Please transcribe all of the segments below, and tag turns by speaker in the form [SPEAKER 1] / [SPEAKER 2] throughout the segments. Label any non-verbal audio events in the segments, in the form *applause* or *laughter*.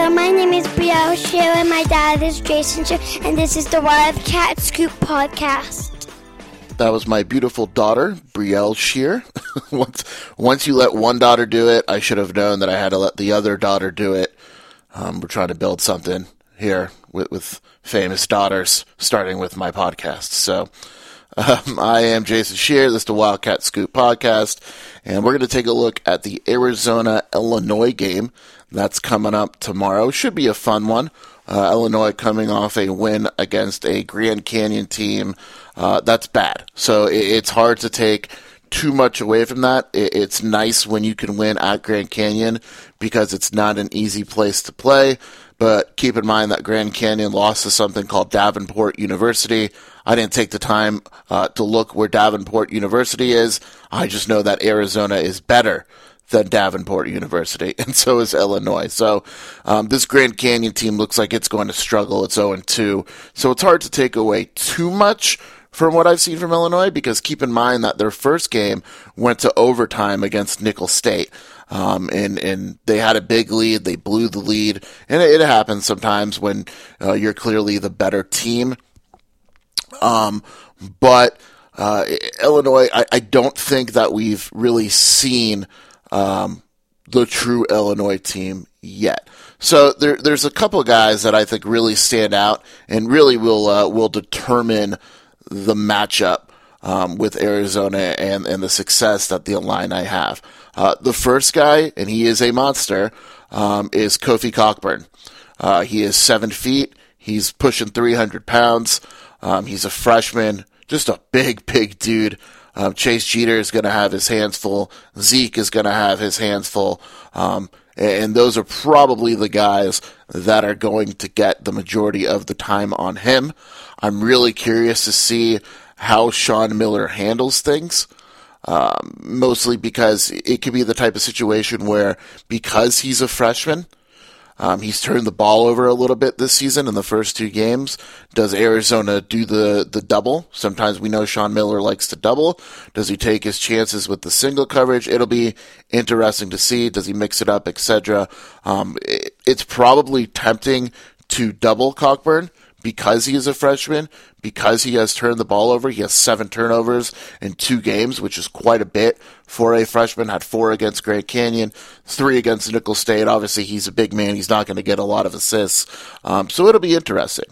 [SPEAKER 1] Hello, my name is Brielle Scheer and my dad is Jason Scheer, and this is the Wildcat Scoop podcast.
[SPEAKER 2] That was my beautiful daughter, Brielle Scheer. *laughs* once, once you let one daughter do it, I should have known that I had to let the other daughter do it. Um, we're trying to build something here with, with famous daughters, starting with my podcast. So, um, *laughs* I am Jason Scheer. This is the Wildcat Scoop podcast, and we're going to take a look at the Arizona Illinois game that's coming up tomorrow. Should be a fun one. Uh, Illinois coming off a win against a Grand Canyon team uh, that's bad. So it, it's hard to take too much away from that. It, it's nice when you can win at Grand Canyon because it's not an easy place to play. But keep in mind that Grand Canyon lost to something called Davenport University. I didn't take the time uh, to look where Davenport University is. I just know that Arizona is better than Davenport University, *laughs* and so is Illinois. So um, this Grand Canyon team looks like it's going to struggle. It's 0 2. So it's hard to take away too much from what I've seen from Illinois because keep in mind that their first game went to overtime against Nicholls State. Um, and and they had a big lead. They blew the lead, and it, it happens sometimes when uh, you're clearly the better team. Um, but uh, Illinois, I, I, don't think that we've really seen um, the true Illinois team yet. So there, there's a couple guys that I think really stand out and really will uh, will determine the matchup um, with Arizona and, and the success that the Illini have. Uh, the first guy, and he is a monster, um, is Kofi Cockburn. Uh, he is seven feet. He's pushing 300 pounds. Um, he's a freshman, just a big, big dude. Um, Chase Jeter is going to have his hands full. Zeke is going to have his hands full. Um, and those are probably the guys that are going to get the majority of the time on him. I'm really curious to see how Sean Miller handles things. Um, mostly because it could be the type of situation where because he's a freshman, um, he's turned the ball over a little bit this season in the first two games. Does Arizona do the, the double? Sometimes we know Sean Miller likes to double. Does he take his chances with the single coverage? It'll be interesting to see. Does he mix it up, etc. Um, it, it's probably tempting to double Cockburn because he is a freshman, because he has turned the ball over. He has seven turnovers in two games, which is quite a bit for a freshman. Had four against Grand Canyon, three against Nicholls State. Obviously, he's a big man. He's not going to get a lot of assists. Um, so it'll be interesting.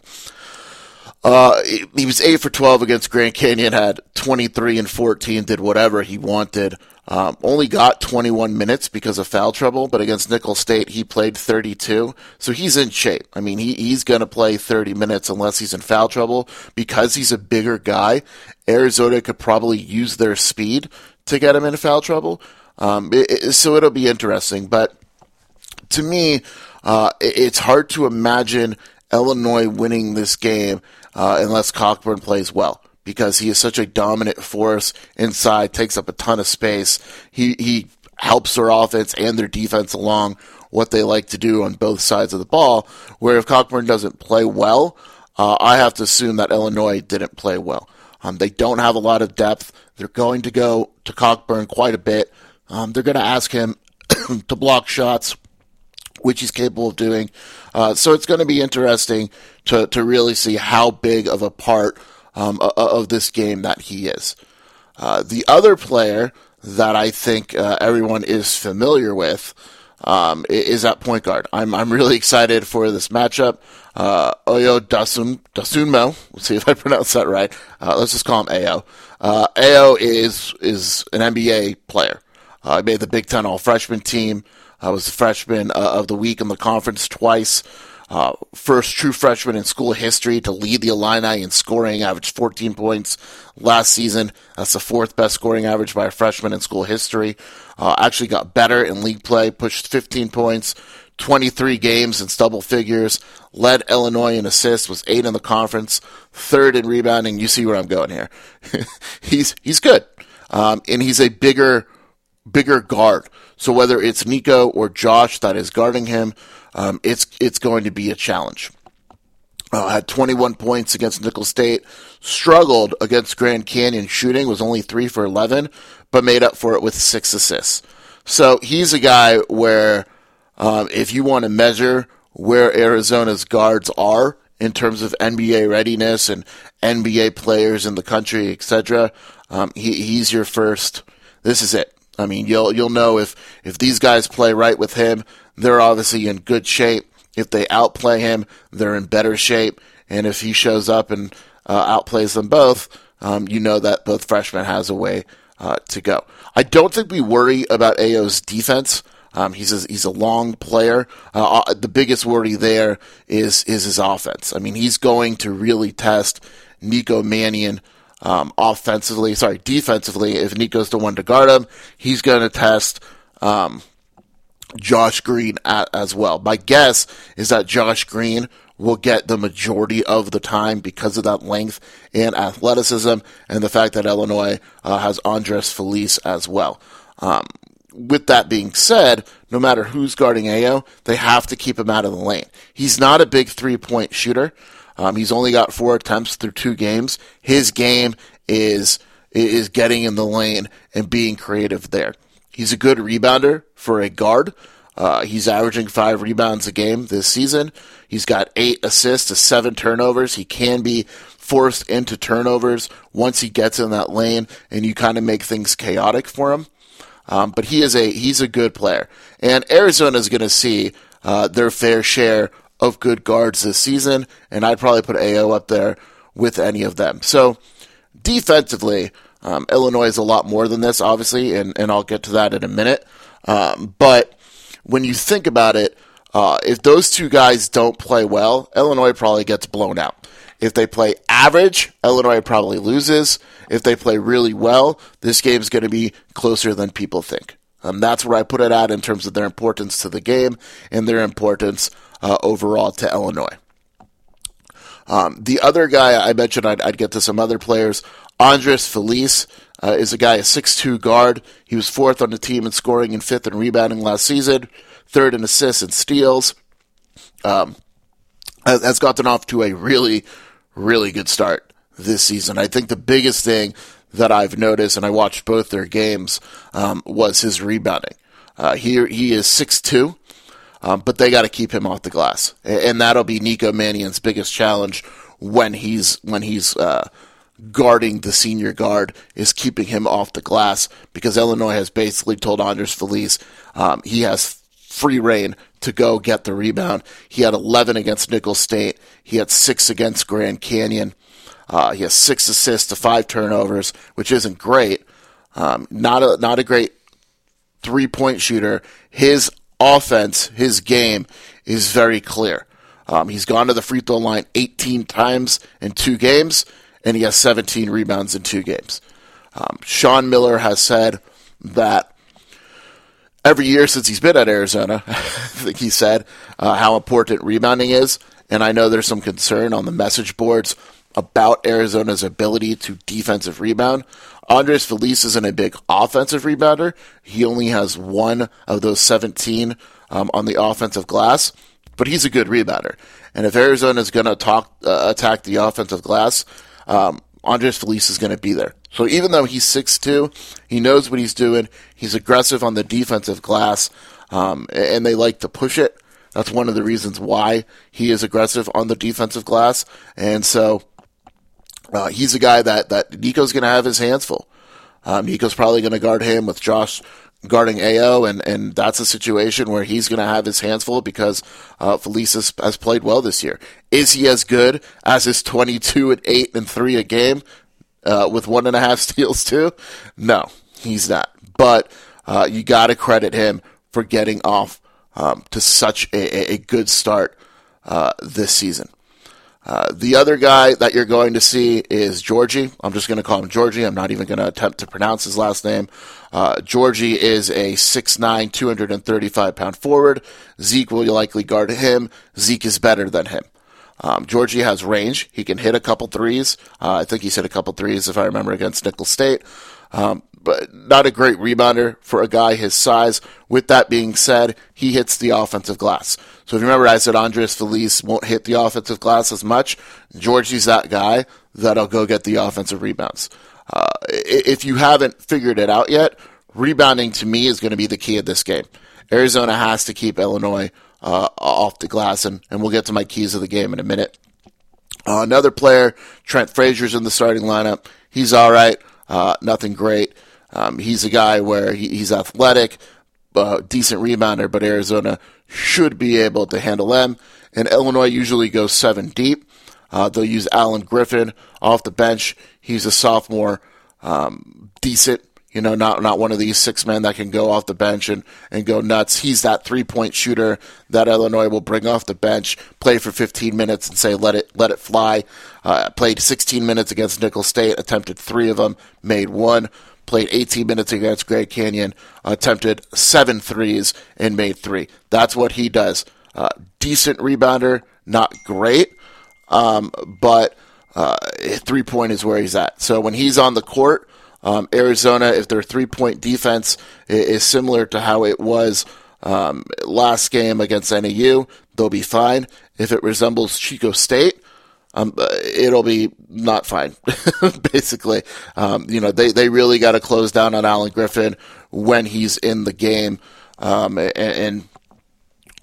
[SPEAKER 2] Uh, he was 8 for 12 against Grand Canyon, had 23 and 14, did whatever he wanted. Um, only got 21 minutes because of foul trouble, but against Nicholls State, he played 32. So he's in shape. I mean, he, he's going to play 30 minutes unless he's in foul trouble. Because he's a bigger guy, Arizona could probably use their speed to get him in foul trouble. Um, it, it, so it'll be interesting. But to me, uh, it, it's hard to imagine Illinois winning this game uh, unless Cockburn plays well because he is such a dominant force inside, takes up a ton of space. He he helps their offense and their defense along what they like to do on both sides of the ball. Where if Cockburn doesn't play well, uh, I have to assume that Illinois didn't play well. Um, they don't have a lot of depth. They're going to go to Cockburn quite a bit. Um, they're going to ask him *coughs* to block shots, which he's capable of doing. Uh, so it's going to be interesting to to really see how big of a part um, of this game that he is. Uh, the other player that I think uh, everyone is familiar with um, is at point guard. I'm I'm really *laughs* excited for this matchup. Uh, Oyo Dasun Dosunmu. Let's see if I *laughs* pronounce that right. Uh, let's just call him Ayo. Uh, Ayo is is an NBA player. Uh, I made the Big Ten All Freshman team. I was freshman uh, of the week in the conference twice. Uh, first true freshman in school history to lead the Illini in scoring, averaged 14 points last season. That's the fourth best scoring average by a freshman in school history. Uh, actually got better in league play, pushed 15 points, 23 games in double figures, led Illinois in assists, was eight in the conference, third in rebounding. You see where I'm going here. *laughs* he's he's good, um, and he's a bigger bigger guard. So whether it's Nico or Josh that is guarding him, um, it's it's going to be a challenge. Uh, had 21 points against Nicholls State, struggled against Grand Canyon shooting, was only 3 for 11, but made up for it with six assists. So he's a guy where um, if you want to measure where Arizona's guards are in terms of NBA readiness and NBA players in the country, etc. Um, he, he's your first. This is it. I mean, you'll you'll know if if these guys play right with him, they're obviously in good shape. If they outplay him, they're in better shape. And if he shows up and uh, outplays them both, um, you know that both freshmen has a way uh, to go. I don't think we worry about Ayo's defense. Um, he's a, he's a long player. Uh, uh, the biggest worry there is is his offense. I mean, he's going to really test Nico Mannion um, offensively. Sorry, defensively. If Nico's the one to guard him, he's going to test um, Josh Green at, as well. My guess is that Josh Green will get the majority of the time because of that length and athleticism and the fact that Illinois uh, has Andres Feliz as well. Um, with that being said, no matter who's guarding Ayo, they have to keep him out of the lane. He's not a big three point shooter. Um, he's only got four attempts through two games. His game is is getting in the lane and being creative there. He's a good rebounder for a guard. Uh, he's averaging five rebounds a game this season. He's got eight assists to seven turnovers. He can be forced into turnovers once he gets in that lane, and you kind of make things chaotic for him. Um, but he is a he's a good player, and Arizona is going to see uh, their fair share of good guards this season, and I'd probably put Ayo up there with any of them. So defensively, um, Illinois is a lot more than this, obviously, and, and I'll get to that in a minute. Um, but when you think about it, uh, if those two guys don't play well, Illinois probably gets blown out. If they play average, Illinois probably loses. If they play really well, this game's going to be closer than people think. Um, that's where I put it at in terms of their importance to the game and their importance uh, overall to Illinois. Um, the other guy I mentioned, I'd, I'd, get to some other players. Andres Feliz uh, is a guy, a 6'2 guard. He was fourth on the team in scoring and fifth in rebounding last season, third in assists and steals. Um, has gotten off to a really, really good start this season. I think the biggest thing that I've noticed, and I watched both their games, um, was his rebounding. Uh, he, he is 6'2, um, but they got to keep him off the glass. And that'll be Nico Mannion's biggest challenge when he's, when he's, uh, guarding the senior guard is keeping him off the glass because Illinois has basically told Andres Feliz um, he has free rein to go get the rebound. He had 11 against Nicholls State. He had six against Grand Canyon. Uh, he has six assists to five turnovers, which isn't great. Um, not a not a great three point shooter. His offense, his game is very clear. Um, he's gone to the free throw line 18 times in two games and he has 17 rebounds in two games. Um, Sean Miller has said that every year since he's been at Arizona, *laughs* I think he said uh, how important rebounding is. And I know there's some concern on the message boards about Arizona's ability to defensive rebound. Andres Feliz isn't a big offensive rebounder. He only has one of those 17 um, on the offensive glass, but he's a good rebounder. And if Arizona is going to uh, attack the offensive glass, um, Andres Feliz is going to be there. So even though he's 6'2", he knows what he's doing. He's aggressive on the defensive glass, um, and they like to push it. That's one of the reasons why he is aggressive on the defensive glass. And so uh, he's a guy that, that Nico's going to have his hands full. Um, Nico's probably going to guard him with Josh guarding Ayo, and, and that's a situation where he's going to have his hands full because uh, Feliz has, played well this year. Is he as good as his 22 and 8 and 3 a game uh, with one and a half *laughs* steals, too? No, he's not. But uh, you got to credit him for getting off um, to such a, a good start uh, this season. Uh, the other guy that you're going to see is Georgie. I'm just going to call him Georgie. I'm not even going to attempt to pronounce his last name. Uh, Giorgi is a 6'9", 235 pound forward. Zeke will likely guard him. Zeke is better than him. Um, Giorgi has range. He can hit a couple threes. Uh, I think he's hit a couple threes, if I remember, against Nicholls State. Um, but not a great rebounder for a guy his size. With that being said, he hits the offensive glass. So if you remember, I said Andres Feliz won't hit the offensive glass as much. Giorgi's that guy that'll go get the offensive rebounds. Uh, if you haven't figured it out yet, rebounding to me is going to be the key of this game. Arizona has to keep Illinois uh, off the glass, and, and we'll get to my keys of the game in a minute. Uh, another player, Trent Frazier's in the starting lineup. He's all right, uh, nothing great. Um, he's a guy where he, he's athletic, uh, decent rebounder, but Arizona should be able to handle them. And Illinois usually goes seven deep. Uh, they'll use Alan Griffin off the bench. He's a sophomore, um, decent. You know, not not one of these six men that can go off the bench and, and go nuts. He's that three point shooter that Illinois will bring off the bench, play for 15 minutes, and say let it let it fly. Uh, played 16 minutes against Nicholls State, attempted three of them, made one played 18 minutes against Grand Canyon, attempted seven threes, and made three. That's what he does. Uh, decent rebounder, not great, um, but uh, three point is where he's at. So when he's on the court, um, Arizona, if their three point defense is similar to how it was um, last game against NAU, they'll be fine. If it resembles Chico State, um, uh, it'll be not fine, *laughs* basically. Um, you know, they, they really got to close down on Alan Griffin when he's in the game um, and, and,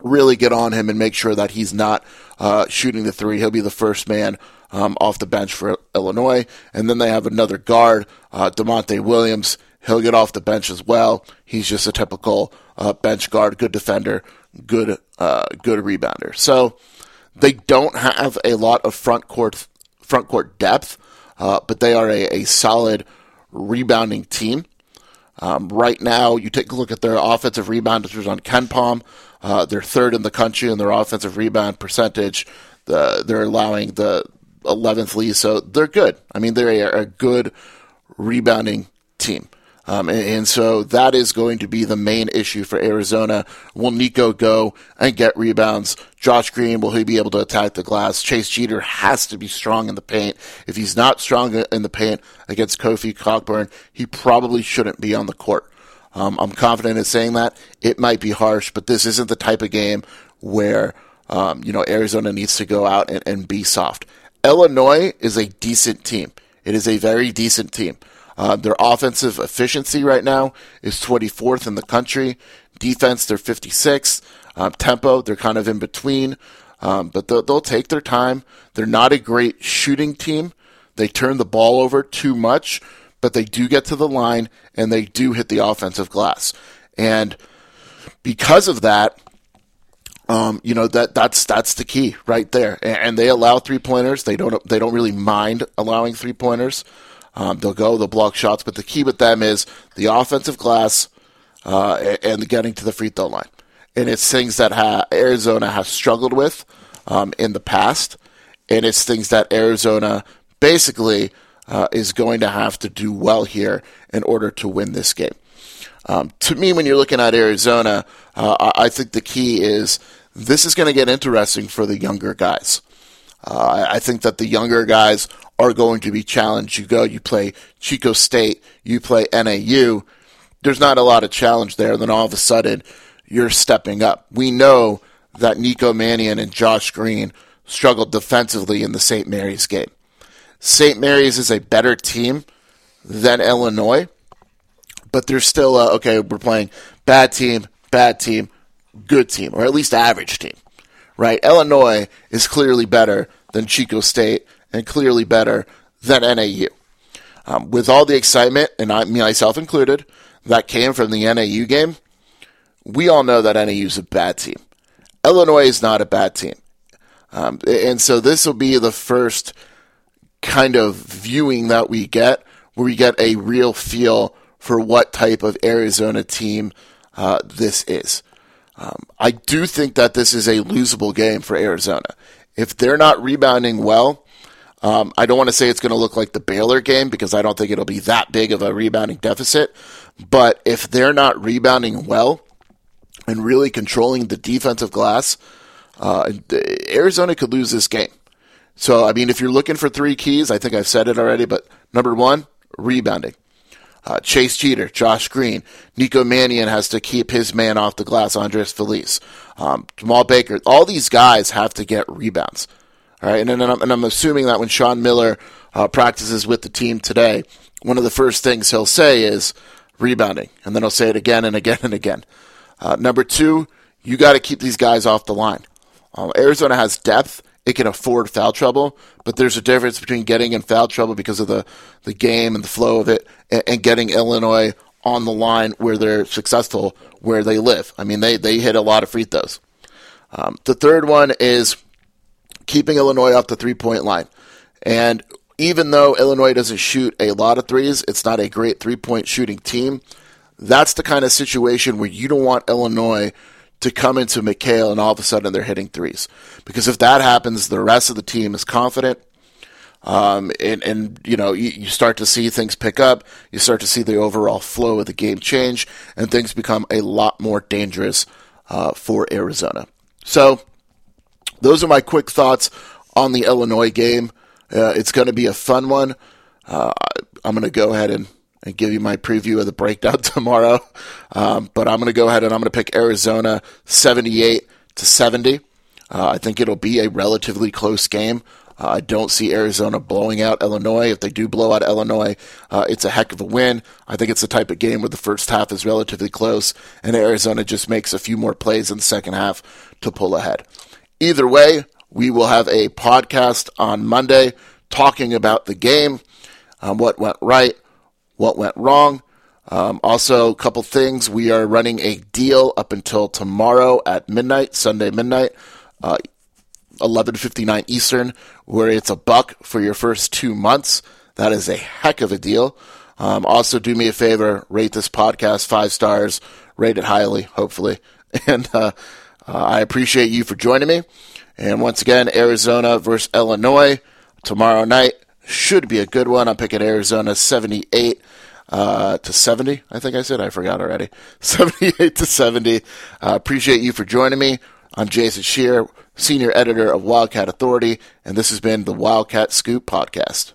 [SPEAKER 2] really get on him and make sure that he's not uh, shooting the three. He'll be the first man um, off the bench for Illinois. And then they have another guard, uh, Da'Monte Williams. He'll get off the bench as well. He's just a typical uh, bench guard, good defender, good uh, good rebounder. So they don't have a lot of front court front court depth, uh, but they are a, a solid rebounding team. Um, right now, you take a look at their offensive rebounders on KenPom. Uh, they're third in the country in their offensive rebound percentage. The, they're allowing the 11th lead, so they're good. I mean, they're a, a good rebounding team. Um, and, and, so that is going to be the main issue for Arizona. Will Nico go and get rebounds? Josh Green, will he be able to attack the glass? Chase Jeter has to be strong in the paint. If he's not strong in the paint against Kofi Cockburn, he probably shouldn't be on the court. Um, I'm confident in saying that. It might be harsh, but this isn't the type of game where, um, you know, Arizona needs to go out and, and be soft. Illinois is a decent team. It is a very decent team. Uh, their offensive efficiency right now is 24th in the country. Defense, they're 56th. Um, tempo, they're kind of in between, um, but they'll, they'll take their time. They're not a great shooting team. They turn the ball over too much, but they do get to the line and they do hit the offensive glass. And because of that, um, you know that that's that's the key right there. And, and they allow three pointers. They don't they don't really mind allowing three pointers. Um, they'll go, they'll block shots, but the key with them is the offensive glass uh, and getting to the free throw line. And it's things that ha- Arizona has struggled with um, in the past, and it's things that Arizona basically uh, is going to have to do well here in order to win this game. Um, to me, when you're looking at Arizona, uh, I think the key is this is going to get interesting for the younger guys. Uh, I think that the younger guys are going to be challenged. You go, you play Chico State, you play NAU. There's not a lot of challenge there. Then all of a sudden, you're stepping up. We know that Nico Mannion and Josh Green struggled defensively in the St. Mary's game. St. Mary's is a better team than Illinois, but there's still a, okay, we're playing bad team, bad team, good team, or at least average team, right? Illinois is clearly better than Chico State and clearly better than NAU. Um, with all the excitement, and I, myself included, that came from the NAU game, we all know that NAU is a bad team. Illinois is not a bad team. Um, and so this will be the first kind of viewing that we get where we get a real feel for what type of Arizona team uh, this is. Um, I do think that this is a losable game for Arizona. If they're not rebounding well, um, I don't want to say it's going to look like the Baylor game because I don't think it'll be that big of a rebounding deficit. But if they're not rebounding well and really controlling the defensive glass, uh, Arizona could lose this game. So, I mean, if you're looking for three keys, I think I've said it already, but number one, rebounding. Uh, Chase Jeter, Josh Green, Nico Mannion has to keep his man off the glass, Andres Feliz, um, Jemarl Baker. All these guys have to get rebounds. All right, and, and, I'm, and I'm assuming that when Sean Miller uh, practices with the team today, one of the first things he'll say is rebounding, and then he'll say it again and *laughs* again and again. Uh, number two, you got to keep these guys off the line. Um, Arizona has depth; it can afford foul trouble, but there's a difference between getting in foul trouble because of the the game and the flow of it, and, and getting Illinois on the line where they're successful, where they live. I mean, they they hit a lot of free throws. Um, the third one is keeping Illinois off the three point line. And even though Illinois doesn't shoot a lot of threes, it's not a great three point shooting team. That's the kind of situation where you don't want Illinois to come into McKale and all of a sudden they're hitting threes. Because if that happens, the rest of the team is confident. Um, and, and, you know, you, you start to see things pick up. You start to see the overall flow of the game change, and things become a lot more dangerous uh, for Arizona. So, those are my quick thoughts on the Illinois game. Uh, it's going to be a fun one. Uh, I'm going to go ahead and, and, give you my preview of the breakdown *laughs* tomorrow. Um, but I'm going to go ahead and I'm going to pick Arizona 78 to 70. Uh, I think it'll be a relatively close game. Uh, I don't see Arizona blowing out Illinois. If they do blow out Illinois, uh, it's a heck of a win. I think it's the type of game where the first half is relatively close, and Arizona just makes a few more plays in the second half to pull ahead. Either way, we will have a podcast on Monday talking about the game, um, what went right, what went wrong. Um, also, a couple things. We are running a deal up until tomorrow at midnight, Sunday midnight, uh, 11:59 Eastern, where it's a buck for your first two months. That is a heck of a deal. Um, also, do me a favor, rate this podcast five stars, rate it highly, hopefully, *laughs* and uh, uh, I appreciate you for joining me. And once again, Arizona versus Illinois tomorrow night should be a good one. I'm picking Arizona 78 uh, to 70. I think I said I forgot already. *laughs* 78 to 70. Uh, appreciate you for joining me. I'm Jason Scheer, senior editor of Wildcat Authority, and this has been the Wildcat Scoop podcast.